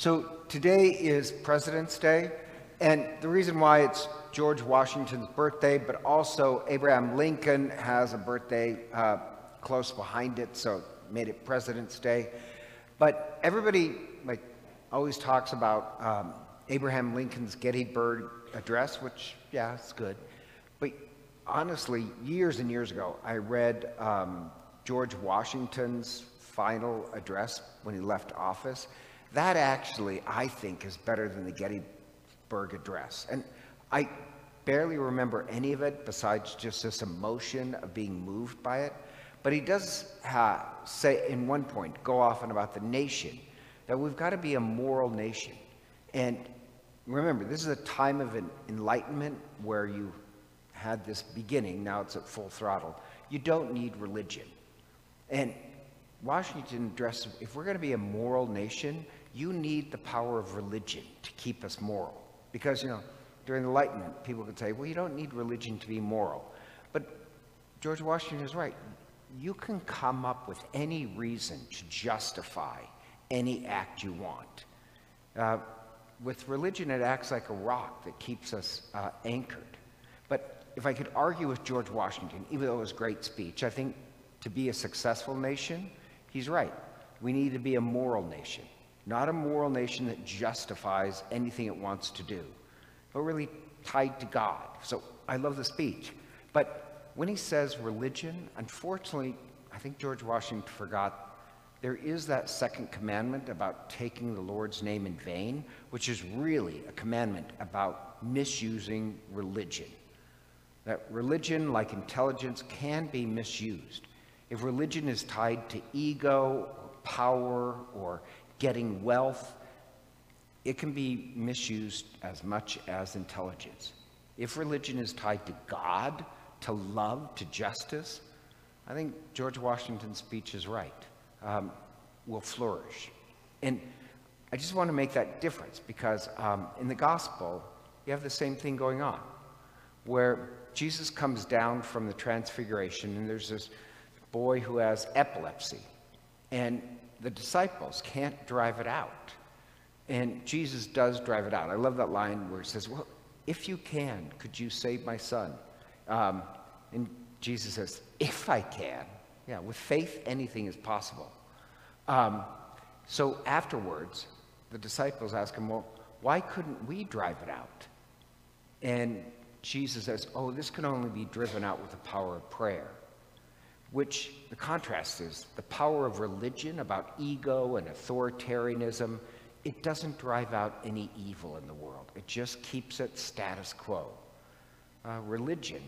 So today is President's Day, and the reason why it's George Washington's birthday, but also Abraham Lincoln has a birthday uh, close behind it, so made it President's Day. But everybody like always talks about um, Abraham Lincoln's Gettysburg Address, which yeah, it's good. But honestly, years and years ago, I read um, George Washington's final address when he left office. That actually, I think, is better than the Gettysburg Address. And I barely remember any of it besides just this emotion of being moved by it. But he does uh, say, in one point, go off about the nation, that we've got to be a moral nation. And remember, this is a time of an enlightenment where you had this beginning, now it's at full throttle. You don't need religion. And Washington addressed if we're going to be a moral nation, you need the power of religion to keep us moral. Because, you know, during the Enlightenment, people could say, well, you don't need religion to be moral. But George Washington is right. You can come up with any reason to justify any act you want. Uh, with religion, it acts like a rock that keeps us uh, anchored. But if I could argue with George Washington, even though it was a great speech, I think to be a successful nation, he's right. We need to be a moral nation not a moral nation that justifies anything it wants to do, but really tied to God. So I love the speech. But when he says religion, unfortunately, I think George Washington forgot there is that second commandment about taking the Lord's name in vain, which is really a commandment about misusing religion. That religion, like intelligence, can be misused. If religion is tied to ego, power, or getting wealth, it can be misused as much as intelligence. If religion is tied to God, to love, to justice, I think George Washington's speech is right, um, will flourish. And I just want to make that difference because um, in the gospel, you have the same thing going on, where Jesus comes down from the transfiguration and there's this boy who has epilepsy. And the disciples can't drive it out. And Jesus does drive it out. I love that line where he says, Well, if you can, could you save my son? Um, and Jesus says, If I can. Yeah, with faith, anything is possible. Um, so afterwards, the disciples ask him, Well, why couldn't we drive it out? And Jesus says, Oh, this can only be driven out with the power of prayer which the contrast is the power of religion about ego and authoritarianism. It doesn't drive out any evil in the world, it just keeps it status quo. Uh, religion,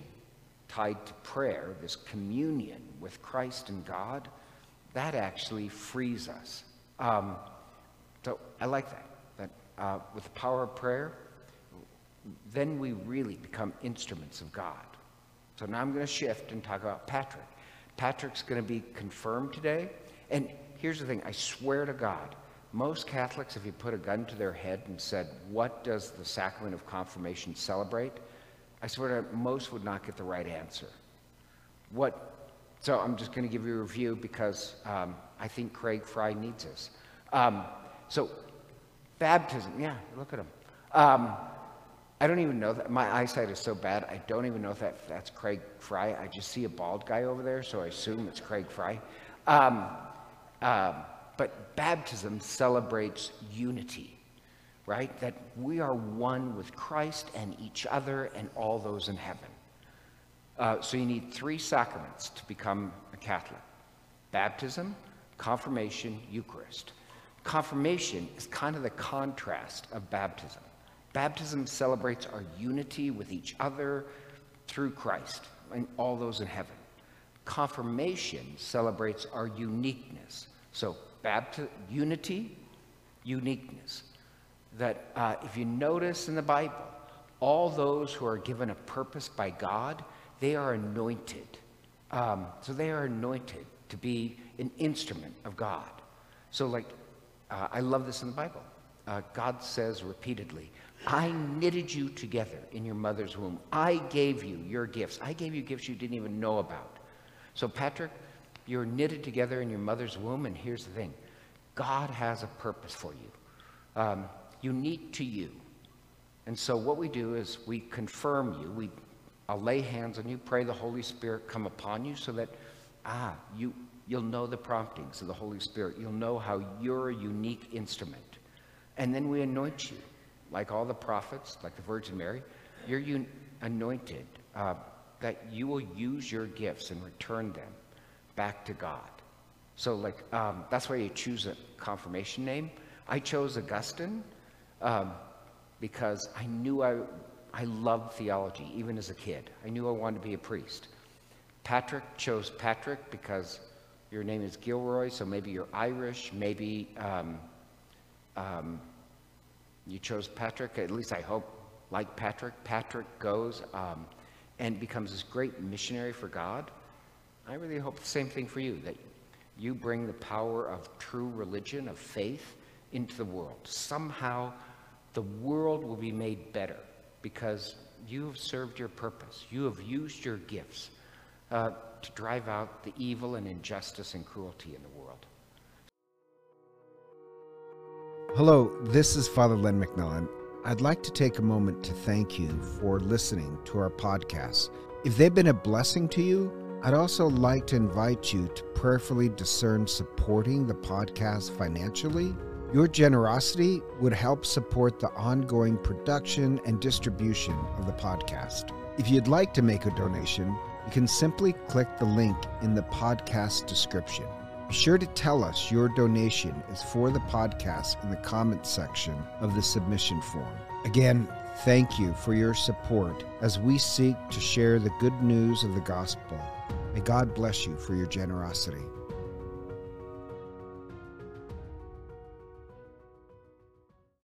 tied to prayer, this communion with Christ and God, that actually frees us. Um, so I like that, that uh, with the power of prayer, then we really become instruments of God. So now I'm going to shift and talk about Patrick. Patrick's going to be confirmed today. And here's the thing I swear to God, most Catholics, if you put a gun to their head and said, What does the sacrament of confirmation celebrate? I swear to most would not get the right answer. What, so I'm just going to give you a review because um, I think Craig Fry needs us. Um, so, baptism, yeah, look at him. Um, I don't even know that. My eyesight is so bad, I don't even know if that, that's Craig Fry. I just see a bald guy over there, so I assume it's Craig Fry. Um, uh, but baptism celebrates unity, right? That we are one with Christ and each other and all those in heaven. Uh, so you need three sacraments to become a Catholic baptism, confirmation, Eucharist. Confirmation is kind of the contrast of baptism. Baptism celebrates our unity with each other through Christ and all those in heaven. Confirmation celebrates our uniqueness. So, bapti- unity, uniqueness. That uh, if you notice in the Bible, all those who are given a purpose by God, they are anointed. Um, so they are anointed to be an instrument of God. So, like, uh, I love this in the Bible. Uh, God says repeatedly, I knitted you together in your mother's womb. I gave you your gifts. I gave you gifts you didn't even know about. So, Patrick, you're knitted together in your mother's womb, and here's the thing God has a purpose for you. um, unique to you. And so what we do is we confirm you. We, I'll lay hands on you, pray the Holy Spirit come upon you so that, ah, you, you'll know the promptings of the Holy Spirit. You'll know how you're a unique instrument. And then we anoint you, like all the prophets, like the Virgin Mary. You're un- anointed uh, that you will use your gifts and return them back to God. So, like, um, that's why you choose a confirmation name. I chose Augustine um, because I knew I, I loved theology, even as a kid. I knew I wanted to be a priest. Patrick chose Patrick because your name is Gilroy, so maybe you're Irish, maybe um, um, you chose Patrick, at least I hope, like Patrick. Patrick goes um, and becomes this great missionary for God. I really hope the same thing for you, that you bring the power of true religion, of faith, into the world. Somehow, the world will be made better because you have served your purpose. You have used your gifts uh, to drive out the evil and injustice and cruelty in the world. Hello, this is Father Len McMillan. I'd like to take a moment to thank you for listening to our podcast. If they've been a blessing to you, I'd also like to invite you to prayerfully discern supporting the podcast financially. Your generosity would help support the ongoing production and distribution of the podcast. If you'd like to make a donation, you can simply click the link in the podcast description. Be sure to tell us your donation is for the podcast in the comments section of the submission form. Again, thank you for your support as we seek to share the good news of the gospel May God bless you for your generosity.